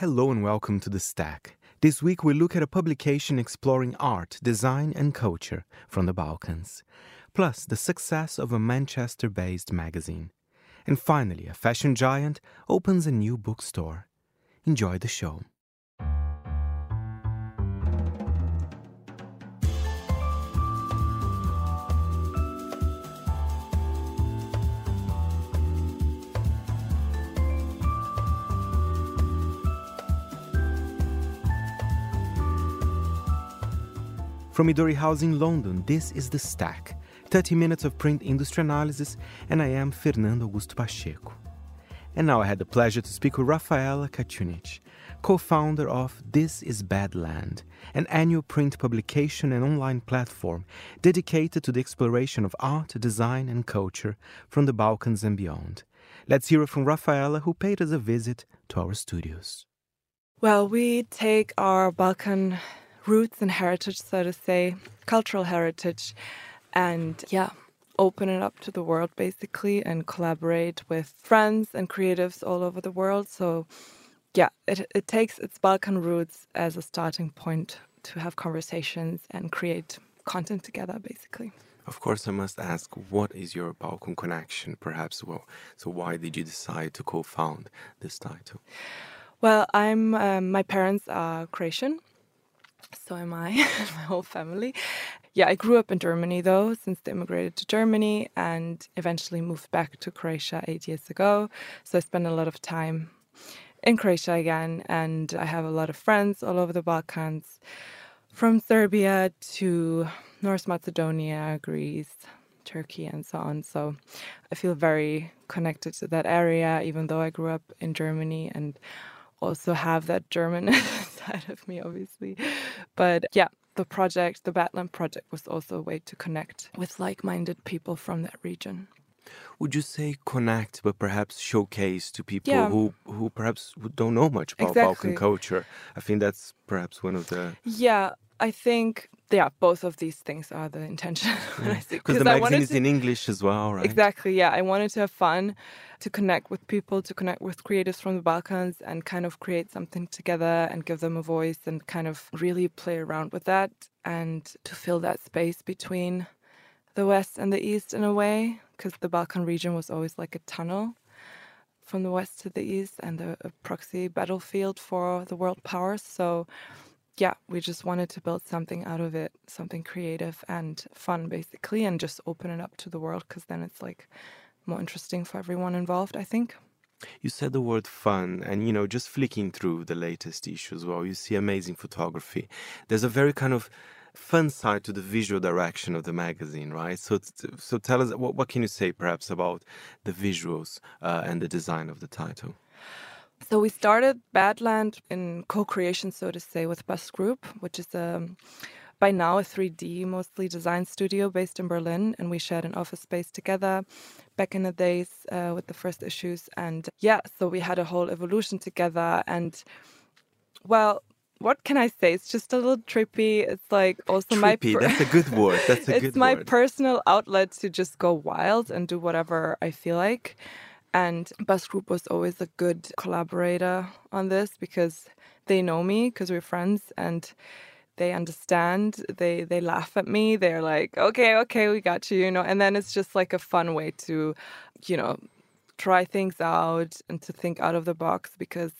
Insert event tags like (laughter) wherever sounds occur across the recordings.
Hello and welcome to The Stack. This week we look at a publication exploring art, design, and culture from the Balkans, plus the success of a Manchester based magazine. And finally, a fashion giant opens a new bookstore. Enjoy the show. From Midori House in London, this is The Stack, 30 minutes of print industry analysis, and I am Fernando Augusto Pacheco. And now I had the pleasure to speak with Rafaela Kaczunic, co-founder of This is Badland, an annual print publication and online platform dedicated to the exploration of art, design, and culture from the Balkans and beyond. Let's hear from Rafaela, who paid us a visit to our studios. Well, we take our Balkan roots and heritage, so to say, cultural heritage, and yeah, open it up to the world basically and collaborate with friends and creatives all over the world. So, yeah, it, it takes its Balkan roots as a starting point to have conversations and create content together, basically. Of course, I must ask, what is your Balkan connection, perhaps? Well, so why did you decide to co-found this title? Well, I'm um, my parents are Croatian, so am I, (laughs) my whole family. Yeah, I grew up in Germany though, since they immigrated to Germany and eventually moved back to Croatia eight years ago. So I spent a lot of time in Croatia again, and I have a lot of friends all over the Balkans, from Serbia to North Macedonia, Greece, Turkey, and so on. So I feel very connected to that area, even though I grew up in Germany and also have that German (laughs) side of me, obviously. But yeah, the project, the Badland project, was also a way to connect with like minded people from that region. Would you say connect, but perhaps showcase to people yeah. who, who perhaps don't know much about exactly. Balkan culture? I think that's perhaps one of the. Yeah, I think yeah, both of these things are the intention. (laughs) Because the magazine is to, in English as well, right? Exactly. Yeah, I wanted to have fun, to connect with people, to connect with creatives from the Balkans, and kind of create something together and give them a voice, and kind of really play around with that, and to fill that space between the West and the East in a way, because the Balkan region was always like a tunnel from the West to the East and a, a proxy battlefield for the world powers. So yeah, we just wanted to build something out of it, something creative and fun, basically, and just open it up to the world because then it's like more interesting for everyone involved, I think. You said the word fun, and you know, just flicking through the latest issue as well, you see amazing photography. There's a very kind of fun side to the visual direction of the magazine, right? So, so tell us what, what can you say perhaps about the visuals uh, and the design of the title? So we started Badland in co-creation, so to say, with Bus Group, which is a by now a 3D mostly design studio based in Berlin, and we shared an office space together back in the days uh, with the first issues. And yeah, so we had a whole evolution together. And well, what can I say? It's just a little trippy. It's like also trippy, my per- that's a good word. That's a (laughs) it's good my word. personal outlet to just go wild and do whatever I feel like. And Bust Group was always a good collaborator on this because they know me because we're friends and they understand. They they laugh at me. They're like, okay, okay, we got you, you know. And then it's just like a fun way to, you know, try things out and to think out of the box because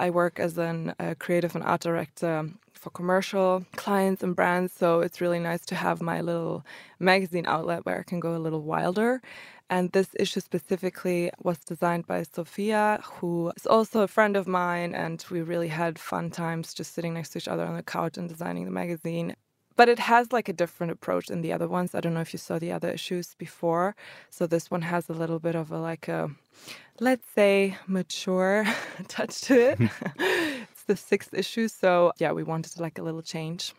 I work as an, a creative and art director for commercial clients and brands. So it's really nice to have my little magazine outlet where I can go a little wilder. And this issue specifically was designed by Sophia, who is also a friend of mine. And we really had fun times just sitting next to each other on the couch and designing the magazine. But it has like a different approach than the other ones. I don't know if you saw the other issues before. So this one has a little bit of a like a, let's say, mature (laughs) touch to it. (laughs) it's the sixth issue. So yeah, we wanted like a little change.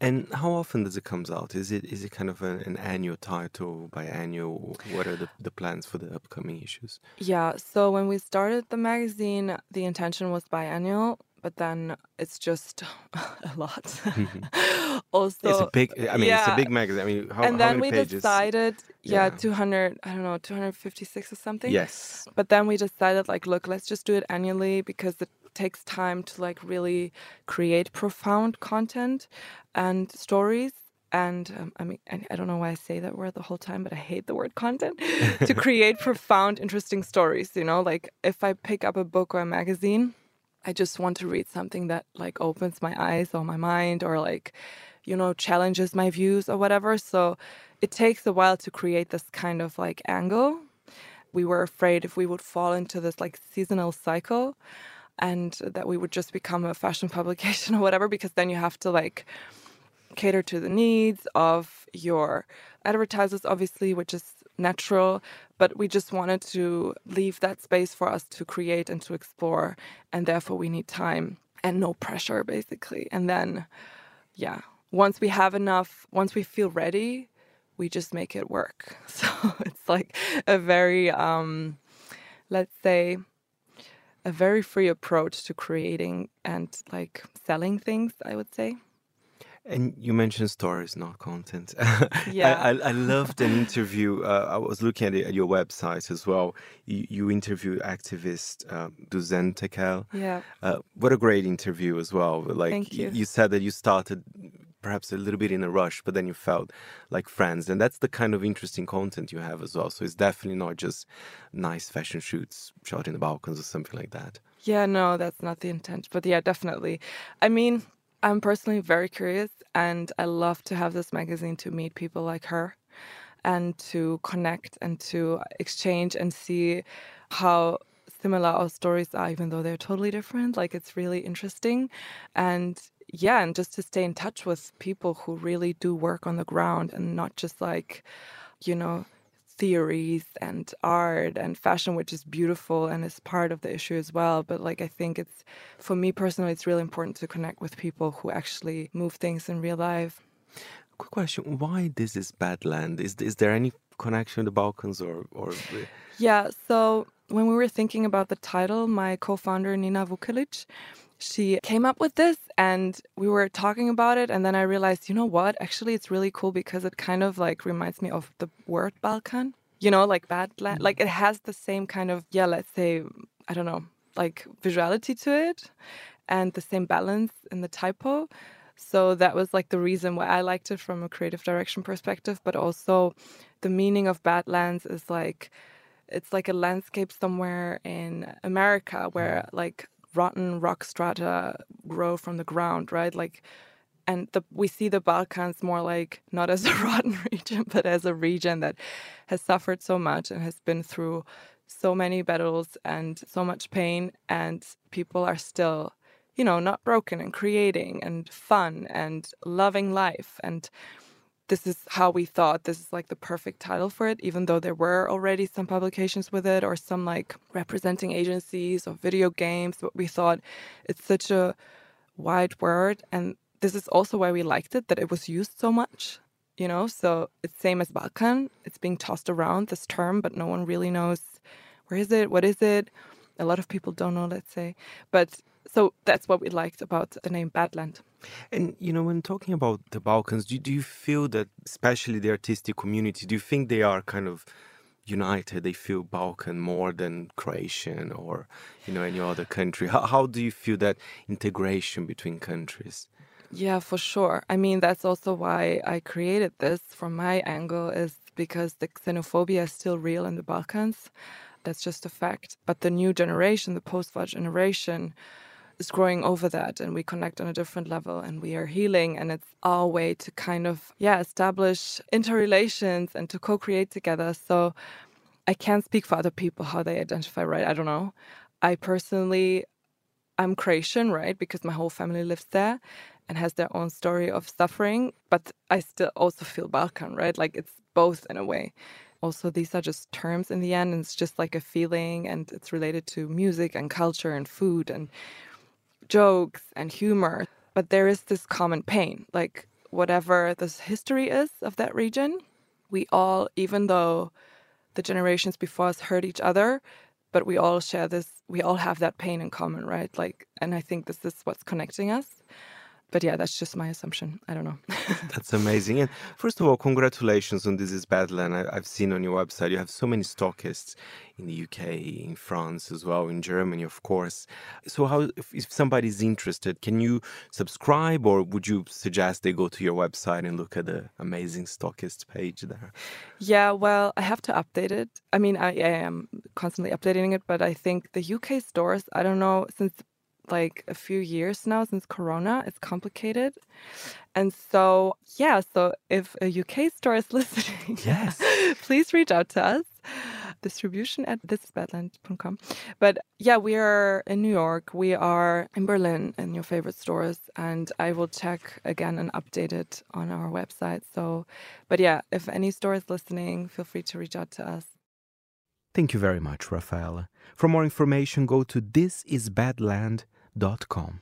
And how often does it comes out? Is it is it kind of an, an annual title biannual? What are the, the plans for the upcoming issues? Yeah, so when we started the magazine, the intention was biannual, but then it's just (laughs) a lot. Mm-hmm. (laughs) also, it's a big. I mean, yeah. it's a big magazine. I mean, how, and then how we pages? decided, yeah, yeah, two hundred. I don't know, two hundred fifty-six or something. Yes. But then we decided, like, look, let's just do it annually because the takes time to like really create profound content and stories and um, I mean, I don't know why I say that word the whole time, but I hate the word content (laughs) to (laughs) create profound, interesting stories. You know, like if I pick up a book or a magazine, I just want to read something that like opens my eyes or my mind or like, you know, challenges my views or whatever. So it takes a while to create this kind of like angle. We were afraid if we would fall into this like seasonal cycle and that we would just become a fashion (laughs) publication or whatever, because then you have to like, cater to the needs of your advertisers, obviously, which is natural. But we just wanted to leave that space for us to create and to explore. And therefore, we need time and no pressure, basically. And then, yeah, once we have enough, once we feel ready, we just make it work. (laughs) So it's like a very, um, let's say, a very free approach to creating and like selling things, I would say. And you mentioned stories, not content. (laughs) Yeah, I, I, I, loved an interview. Uh, I was looking at, it, at your website as well. You, you interviewed activist um, Düzen Tekkal. Yeah. Uh, what a great interview as well. Like Thank you. you said that you started perhaps a little bit in a rush, but then you felt like friends, and that's the kind of interesting content you have as well. So it's definitely not just nice fashion shoots shot in the Balkans or something like that. Yeah, no, that's not the intent. But yeah, definitely. I mean I'm personally very curious, and I love to have this magazine to meet people like her and to connect and to exchange and see how similar our stories are, even though they're totally different. Like, it's really interesting. And yeah, and just to stay in touch with people who really do work on the ground and not just like, you know, theories and art and fashion, which is beautiful and is part of the issue as well. But like, I think it's, for me personally, it's really important to connect with people who actually move things in real life. Quick question: Why this is Badland? Is is there any connection to the Balkans or or? Yeah. So when we were thinking about the title, my co-founder Nina Vukelic, she came up with this and we were talking about it and then i realized you know what? Actually it's really cool because it kind of like reminds me of the word balkan. You know like badland mm. like it has the same kind of yeah let's say i don't know like visuality to it and the same balance in the typo. So that was like the reason why i liked it from a creative direction perspective but also the meaning of badlands is like it's like a landscape somewhere in america where like rotten rock strata grow from the ground, right? Like, and the, we see the Balkans more like not as a (laughs) rotten region, but as a region that has suffered so much and has been through so many battles and so much pain, and people are still, you know, not broken and creating and fun and loving life and this is how we thought this is like the perfect title for it, even though there were already some publications with it or some like representing agencies or video games. But we thought it's such a wide word. And this is also why we liked it, that it was used so much, you know? So it's same as Balkan. It's being tossed around this term, but no one really knows where is it, what is it. A lot of people don't know, let's say. But so that's what we liked about the name Badland. And you know, when talking about the Balkans, do, do you feel that, especially the artistic community, do you think they are kind of united? They feel Balkan more than Croatian or you know any other country. How, how do you feel that integration between countries? Yeah, for sure. I mean, that's also why I created this from my angle, is because the xenophobia is still real in the Balkans. That's just a fact. But the new generation, the post war generation, is growing over that and we connect on a different level and we are healing and it's our way to kind of yeah establish interrelations and to co-create together. So i can't speak for other people how they identify right? I don't know. I personally i'm croatian right? Because my whole family lives there and has their own story of suffering but i still also feel balkan right? Like it's both in a way. Also these are just terms in the end and it's just like a feeling and it's related to music and culture and food and jokes and humor, but there is this common pain. Like, whatever this history is of that region, we all, even though the generations before us hurt each other, but we all share this, we all have that pain in common, right? Like, and I think this is what's connecting us. But yeah, that's just my assumption. I don't know. (laughs) that's amazing. And first of all, congratulations on This Is Badland. I, have seen on your website you have so many stockists in the UK, in France as well, in Germany, of course. So, how if, if somebody's interested, can you subscribe, or would you suggest they go to your website and look at the amazing stockist page there? Yeah, well, I have to update it. I mean, I, I am constantly updating it, but I think the UK stores. I don't know since like a few years now since Corona. It's complicated. And so, yeah, so if a UK store is (laughs) listening, yes, (laughs) please reach out to us. Distribution at thisisbadland.com. But yeah, we are in New York. We are in Berlin in your favorite stores. And I will check again and update it on our website. So, but yeah, if any store is listening, feel free to reach out to us. Thank you very much, Rafaela. For more information, go to thisisbadland.com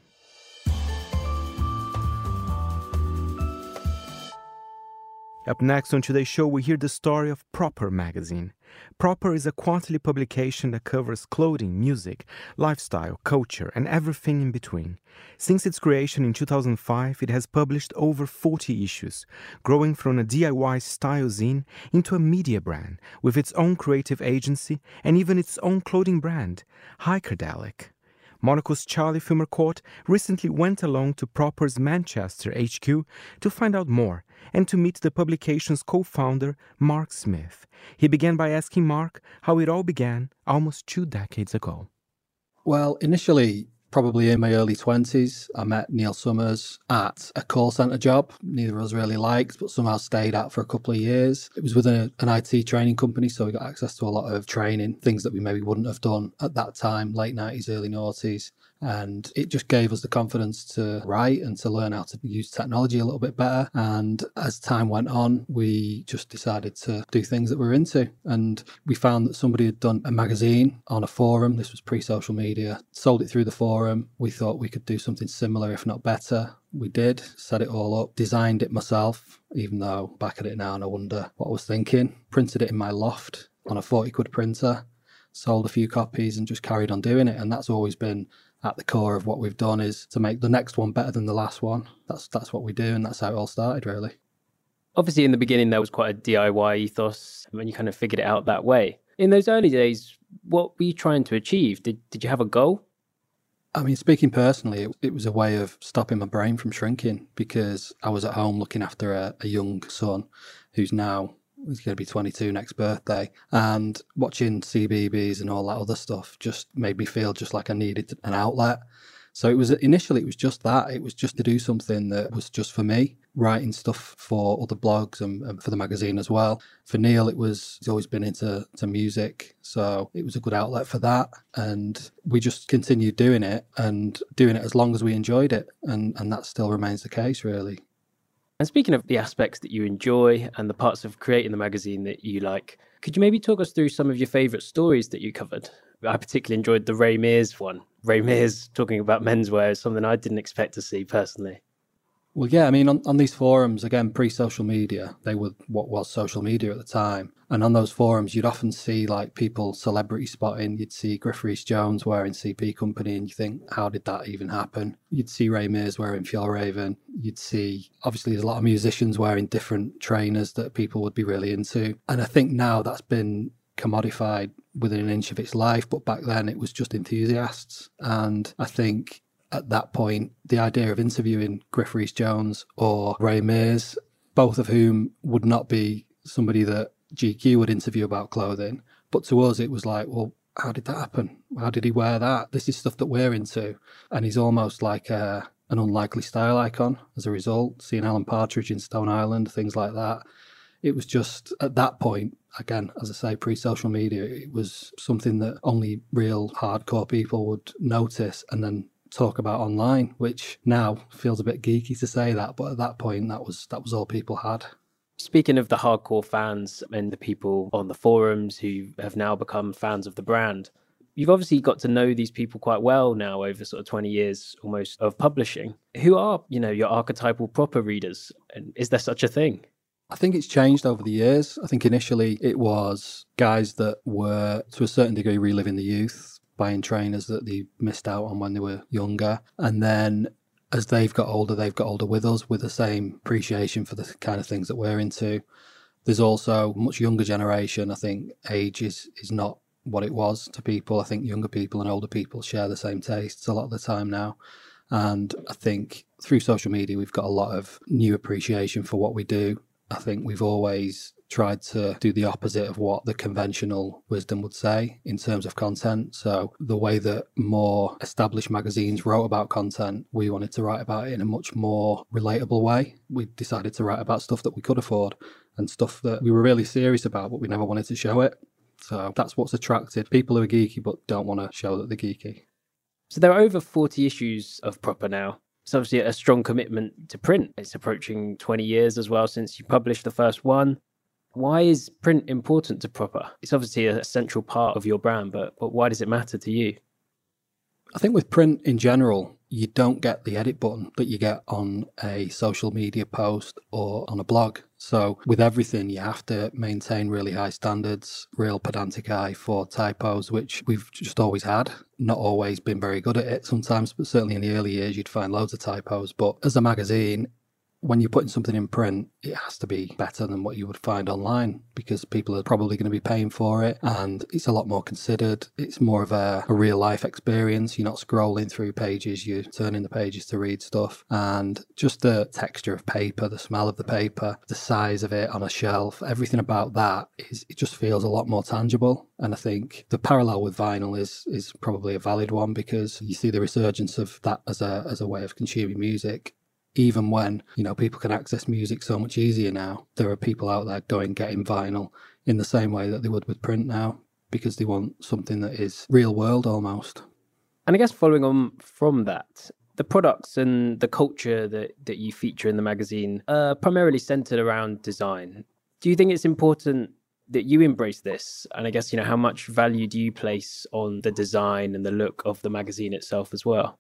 Up next on today's show, we hear the story of Proper magazine. Proper is a quarterly publication that covers clothing, music, lifestyle, culture, and everything in between. Since its creation in 2005, it has published over 40 issues, growing from a DIY style zine into a media brand with its own creative agency and even its own clothing brand, Hikerdelic. Monocle's Charlie Filmer-Court recently went along to Proper's Manchester HQ to find out more and to meet the publication's co founder, Mark Smith. He began by asking Mark how it all began almost two decades ago. Well, initially, probably in my early 20s, I met Neil Summers at a call centre job. Neither of us really liked, but somehow stayed at for a couple of years. It was with a, an IT training company, so we got access to a lot of training, things that we maybe wouldn't have done at that time, late 90s, early noughties. And it just gave us the confidence to write and to learn how to use technology a little bit better. And as time went on, we just decided to do things that we we're into. And we found that somebody had done a magazine on a forum. This was pre social media, sold it through the forum. We thought we could do something similar, if not better. We did, set it all up, designed it myself, even though back at it now and I wonder what I was thinking. Printed it in my loft on a 40 quid printer, sold a few copies and just carried on doing it. And that's always been at the core of what we've done is to make the next one better than the last one. That's that's what we do, and that's how it all started, really. Obviously, in the beginning, there was quite a DIY ethos, and you kind of figured it out that way. In those early days, what were you trying to achieve? Did did you have a goal? I mean, speaking personally, it, it was a way of stopping my brain from shrinking because I was at home looking after a, a young son who's now he's going to be 22 next birthday and watching CBBC and all that other stuff just made me feel just like i needed an outlet. So it was initially it was just that it was just to do something that was just for me writing stuff for other blogs and, and for the magazine as well. For neil it was he's always been into to music so it was a good outlet for that and we just continued doing it and doing it as long as we enjoyed it and and that still remains the case really and speaking of the aspects that you enjoy and the parts of creating the magazine that you like, could you maybe talk us through some of your favourite stories that you covered? I particularly enjoyed the Ray Mears one. Ray Mears talking about menswear is something I didn't expect to see personally. Well, yeah, I mean, on, on these forums, again, pre social media, they were what was social media at the time. And on those forums, you'd often see like people celebrity spotting. You'd see Griff Rhys Jones wearing CP Company, and you think, how did that even happen? You'd see Ray Mears wearing Fjällräven. You'd see, obviously, there's a lot of musicians wearing different trainers that people would be really into. And I think now that's been commodified within an inch of its life, but back then it was just enthusiasts. And I think at that point, the idea of interviewing Griff Rhys Jones or Ray Mears, both of whom would not be somebody that GQ would interview about clothing, but to us it was like, well, how did that happen? How did he wear that? This is stuff that we're into, and he's almost like a, an unlikely style icon as a result. Seeing Alan Partridge in Stone Island, things like that. It was just at that point, again, as I say, pre social media, it was something that only real hardcore people would notice and then talk about online, which now feels a bit geeky to say that, but at that point that was that was all people had. Speaking of the hardcore fans and the people on the forums who have now become fans of the brand, you've obviously got to know these people quite well now over sort of 20 years almost of publishing. Who are, you know, your archetypal proper readers? And is there such a thing? I think it's changed over the years. I think initially it was guys that were to a certain degree reliving the youth buying trainers that they missed out on when they were younger. And then as they've got older, they've got older with us with the same appreciation for the kind of things that we're into. There's also much younger generation. I think age is, is not what it was to people. I think younger people and older people share the same tastes a lot of the time now. And I think through social media, we've got a lot of new appreciation for what we do. I think we've always tried to do the opposite of what the conventional wisdom would say in terms of content. So, the way that more established magazines wrote about content, we wanted to write about it in a much more relatable way. We decided to write about stuff that we could afford and stuff that we were really serious about, but we never wanted to show it. So, that's what's attracted people who are geeky but don't want to show that they're geeky. So, there are over 40 issues of Proper now. It's obviously a strong commitment to print. It's approaching 20 years as well since you published the first one. Why is print important to Proper? It's obviously a central part of your brand, but, but why does it matter to you? I think with print in general, you don't get the edit button that you get on a social media post or on a blog. So, with everything, you have to maintain really high standards, real pedantic eye for typos, which we've just always had. Not always been very good at it sometimes, but certainly in the early years, you'd find loads of typos. But as a magazine, when you're putting something in print, it has to be better than what you would find online because people are probably going to be paying for it and it's a lot more considered. It's more of a, a, real life experience. You're not scrolling through pages, you're turning the pages to read stuff. And just the texture of paper, the smell of the paper, the size of it on a shelf, everything about that is it just feels a lot more tangible. And I think the parallel with vinyl is is probably a valid one because you see the resurgence of that as a as a way of consuming music even when you know people can access music so much easier now there are people out there going getting vinyl in the same way that they would with print now because they want something that is real world almost. And i guess following on from that the products and the culture that, that you feature in the magazine are primarily centered around design. Do you think it's important that you embrace this? And i guess you know how much value do you place on the design and the look of the magazine itself as well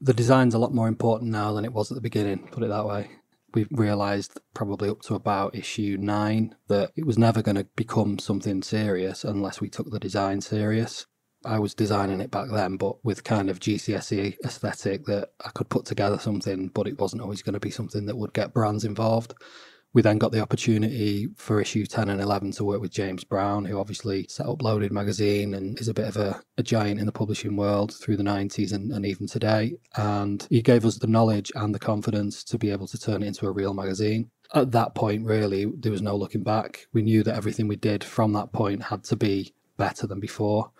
the design's a lot more important now than it was at the beginning, put it that way. We've realised probably up to about issue nine that it was never going to become something serious unless we took the design serious. I was designing it back then, but with kind of GCSE aesthetic that I could put together something, but it wasn't always going to be something that would get brands involved. We then got the opportunity for issue 10 and 11 to work with James Brown, who obviously set up Loaded Magazine and is a bit of a, a giant in the publishing world through the 90s and, and even today. And he gave us the knowledge and the confidence to be able to turn it into a real magazine. At that point, really, there was no looking back. We knew that everything we did from that point had to be better than before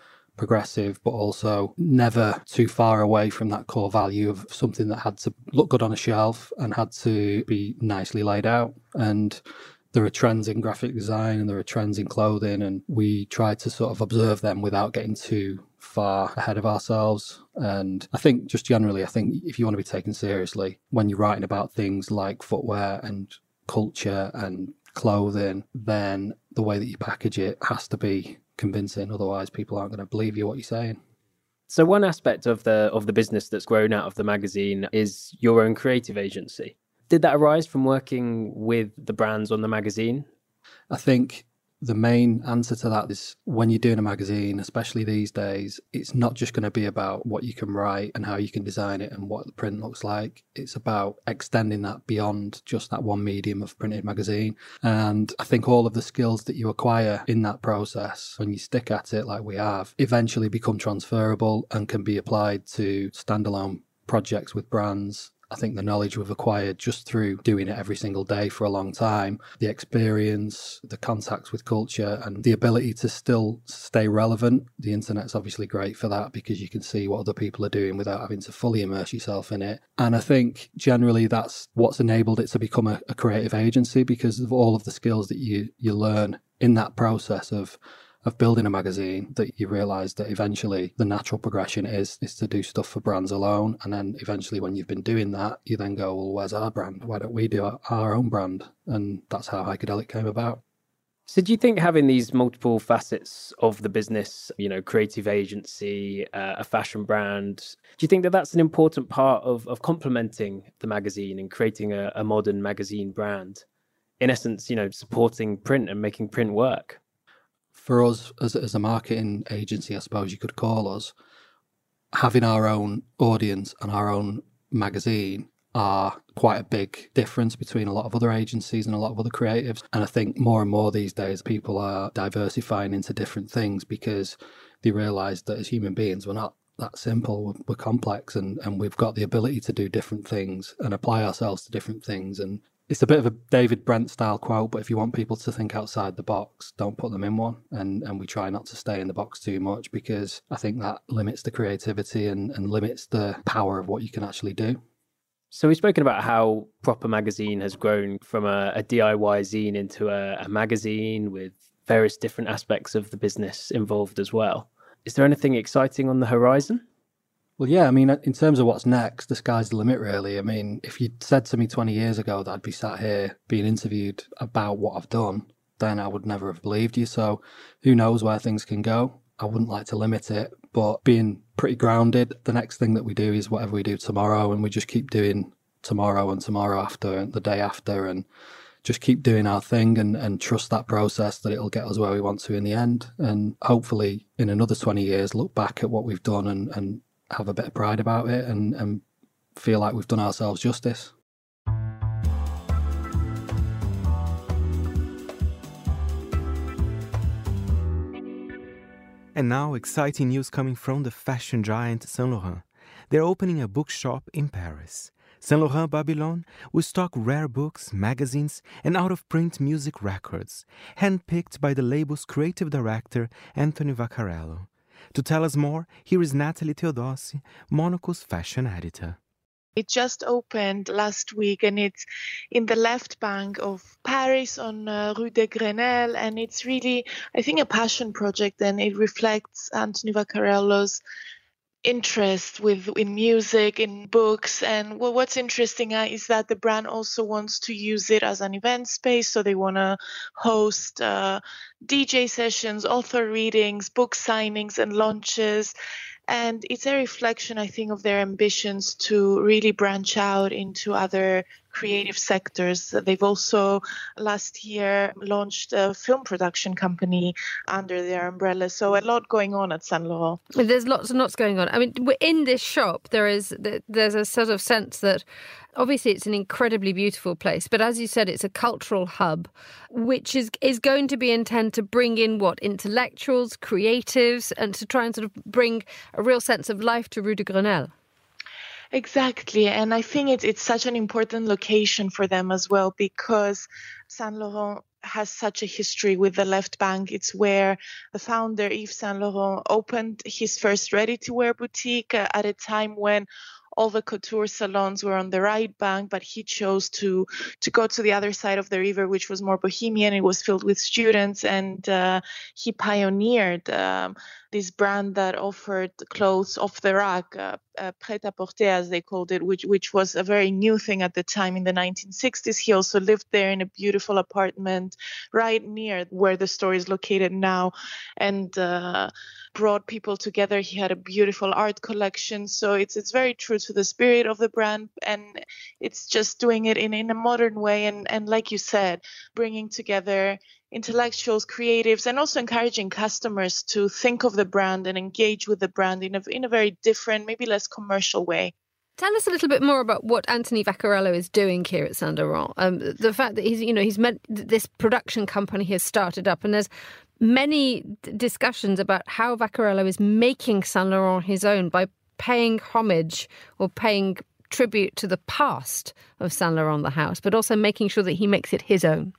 progressive, but also never too far away from that core value of something that had to look good on a shelf and had to be nicely laid out. And there are trends in graphic design and there are trends in clothing, and we try to sort of observe them without getting too far ahead of ourselves. And I think, just generally, I think if you want to be taken seriously when you're writing about things like footwear and culture and clothing, then the way that you package it has to be convincing. Otherwise, people aren't going to believe you what you're saying. So one aspect of the of the business that's grown out of the magazine is your own creative agency. Did that arise from working with the brands on the magazine? I think the main answer to that is when you're doing a magazine, especially these days, it's not just going to be about what you can write and how you can design it and what the print looks like. It's about extending that beyond just that one medium of printed magazine. And I think all of the skills that you acquire in that process, when you stick at it like we have, eventually become transferable and can be applied to standalone projects with brands I think the knowledge we've acquired just through doing it every single day for a long time, the experience, the contacts with culture, and the ability to still stay relevant. The internet's obviously great for that because you can see what other people are doing without having to fully immerse yourself in it. And I think generally that's what's enabled it to become a, a creative agency because of all of the skills that you you learn in that process of of building a magazine that you realize that eventually the natural progression is is to do stuff for brands alone. And then eventually when you've been doing that you then go well where's our brand? Why don't we do our, own brand? And that's how Hikerdelic came about. So do you think having these multiple facets of the business you know creative agency uh, a fashion brand do you think that that's an important part of of complementing the magazine and creating a, a modern magazine brand? In essence you know supporting print and making print work for us as, as a marketing agency, I suppose you could call us, having our own audience and our own magazine are quite a big difference between a lot of other agencies and a lot of other creatives. And I think more and more these days, people are diversifying into different things because they realize that as human beings, we're not that simple. We're, complex and, and we've got the ability to do different things and apply ourselves to different things. And it's a bit of a David Brent style quote, but if you want people to think outside the box, don't put them in one. And and we try not to stay in the box too much because I think that limits the creativity and, and limits the power of what you can actually do. So we've spoken about how Proper Magazine has grown from a, a DIY zine into a, a magazine with various different aspects of the business involved as well. Is there anything exciting on the horizon? Well, yeah, I mean, uh, in terms of what's next, the sky's the limit, really. I mean, if you'd said to me 20 years ago that I'd be sat here being interviewed about what I've done, then I would never have believed you. So who knows where things can go? I wouldn't like to limit it, but being pretty grounded, the next thing that we do is whatever we do tomorrow, and we just keep doing tomorrow and tomorrow after and the day after, and just keep doing our thing and, and trust that process that it'll get us where we want to in the end. And hopefully, in another 20 years, look back at what we've done and, and have a bit of pride about it and, and feel like we've done ourselves justice. And now, exciting news coming from the fashion giant Saint Laurent. They're opening a bookshop in Paris. Saint Laurent Babylon will stock rare books, magazines, and out of print music records, handpicked by the label's creative director, Anthony Vaccarello. To tell us more, here is Natalie Theodosi, Monocle's fashion editor. It just opened last week and it's in the left bank of Paris on uh, Rue de Grenelle. And it's really, I think, a passion project and it reflects Anthony Vaccarello's interest with in music in books and well, what's interesting uh, is that the brand also wants to use it as an event space so they want to host uh, dj sessions author readings book signings and launches. And it's a reflection i think of their ambitions to really branch out into other creative sectors. They've also last year launched a film production company under their umbrella. So a lot going on at Saint Laurent. There's lots and lots going on. I mean, in this shop, there is there's a sort of sense that obviously it's an incredibly beautiful place, but as you said, it's a cultural hub, which is is going to be intended to bring in what intellectuals, creatives, and to try and sort of bring a real sense of life to Rue de Grenelle. Exactly. And I think it's, it's such an important location for them as well because Saint Laurent has such a history with the left bank. It's where the founder, Yves Saint Laurent, opened his first ready to wear boutique at a time when all the couture salons were on the right bank, but he chose to to go to the other side of the river, which was more bohemian. It was filled with students, and uh, he pioneered um, this brand that offered clothes off the rack, uh, uh, prêt-à-porter as they called it, which which was a very new thing at the time in the 1960s. He also lived there in a beautiful apartment right near where the store is located now, and uh, brought people together. He had a beautiful art collection, so it's it's very true to the spirit of the brand, and it's just doing it in in a modern way, and and like you said, bringing together intellectuals, creatives, and also encouraging customers to think of the brand and engage with the brand in a, in a very different, maybe less commercial way. Tell us a little bit more about what Anthony Vaccarello is doing here at Saint Laurent. Um, the fact that he's, you know, he's met this production company has started up, and there's many discussions about how Vaccarello is making Saint Laurent his own by paying homage or paying tribute to the past of Saint Laurent the house, but also making sure that he makes it his own.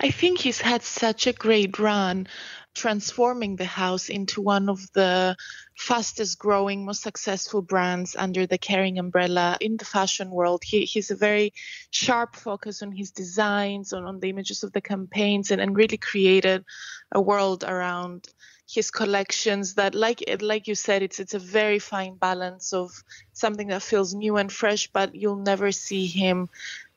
I think he's had such a great run transforming the house into one of the fastest growing, most successful brands under the Kering umbrella in the fashion world. He, he's a very sharp focus on his designs, on, on the images of the campaigns, and, and really created a world around his collections that like like you said it's it's a very fine balance of something that feels new and fresh but you'll never see him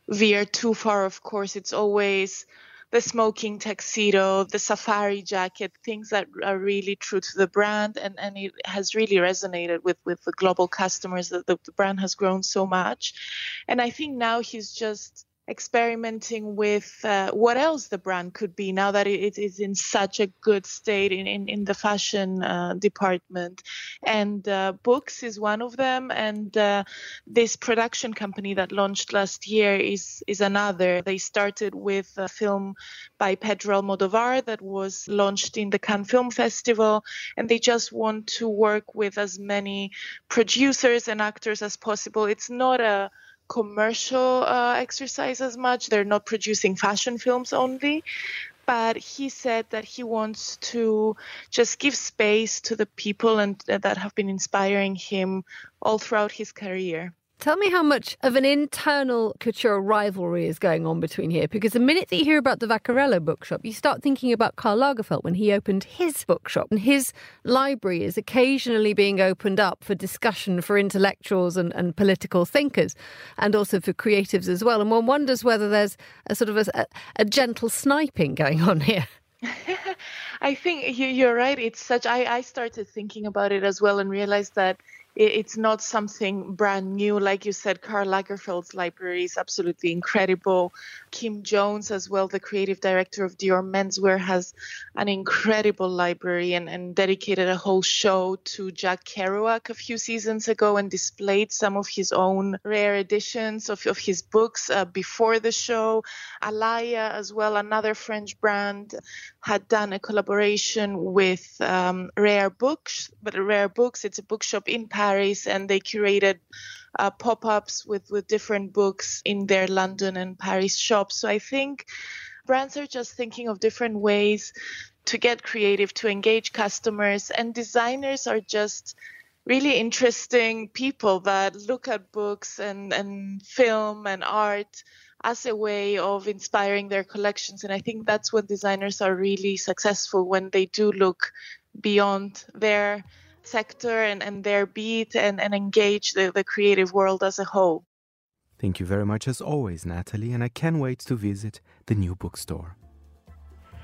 veer too far of course it's always the smoking tuxedo, the safari jacket, things that are really true to the brand. And, and it has really resonated with, with the global customers that the, the brand has grown so much. And I think now he's just experimenting with uh, what else the brand could be now that it is in such a good state in, in, in the fashion uh, department. And uh, books is one of them. And uh, this production company that launched last year is, is another. They started with a film by Pedro Almodovar that was launched in the Cannes Film Festival. And they just want to work with as many producers and actors as possible. It's not a commercial uh, exercise as much. They're not producing fashion films only. But he said that he wants to just give space to the people and uh, that have been inspiring him all throughout his career. Tell me how much of an internal couture rivalry is going on between here, because the minute that you hear about the Vaccarello bookshop, you start thinking about Karl Lagerfeld when he opened his bookshop, and his library is occasionally being opened up for discussion for intellectuals and, and political thinkers, and also for creatives as well. And one wonders whether there's a sort of a, a gentle sniping going on here. (laughs) (laughs) I think you're right. It's such. I, I started thinking about it as well and realized that it's not something brand new. Like you said, Karl Lagerfeld's library is absolutely incredible. Kim Jones, as well, the creative director of Dior Menswear, has an incredible library and, and dedicated a whole show to Jack Kerouac a few seasons ago and displayed some of his own rare editions of, of his books uh, before the show. Alaïa, as well, another French brand, had done a collaboration with um, Rare Books, but Rare Books, it's a bookshop in Paris Paris, and they curated uh, pop-ups with with different books in their London and Paris shops. So I think brands are just thinking of different ways to get creative, to engage customers, and designers are just really interesting people that look at books and, and film and art as a way of inspiring their collections. And I think that's when designers are really successful when they do look beyond their sector and, and their beat and, and engage the, the creative world as a whole. Thank you very much as always, Natalie, and I can't wait to visit the new bookstore.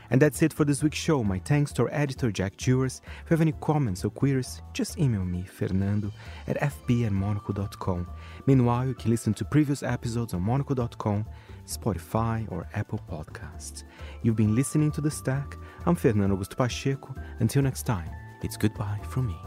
And that's it for this week's show. My thanks to our editor, Jack Jewers. If you have any comments or queries, just email me, fernando at fb Meanwhile, you can listen to previous episodes on monocle.com, Spotify, or Apple Podcasts. You've been listening to The Stack. I'm Fernando Augusto Pacheco. Until next time, it's goodbye from me.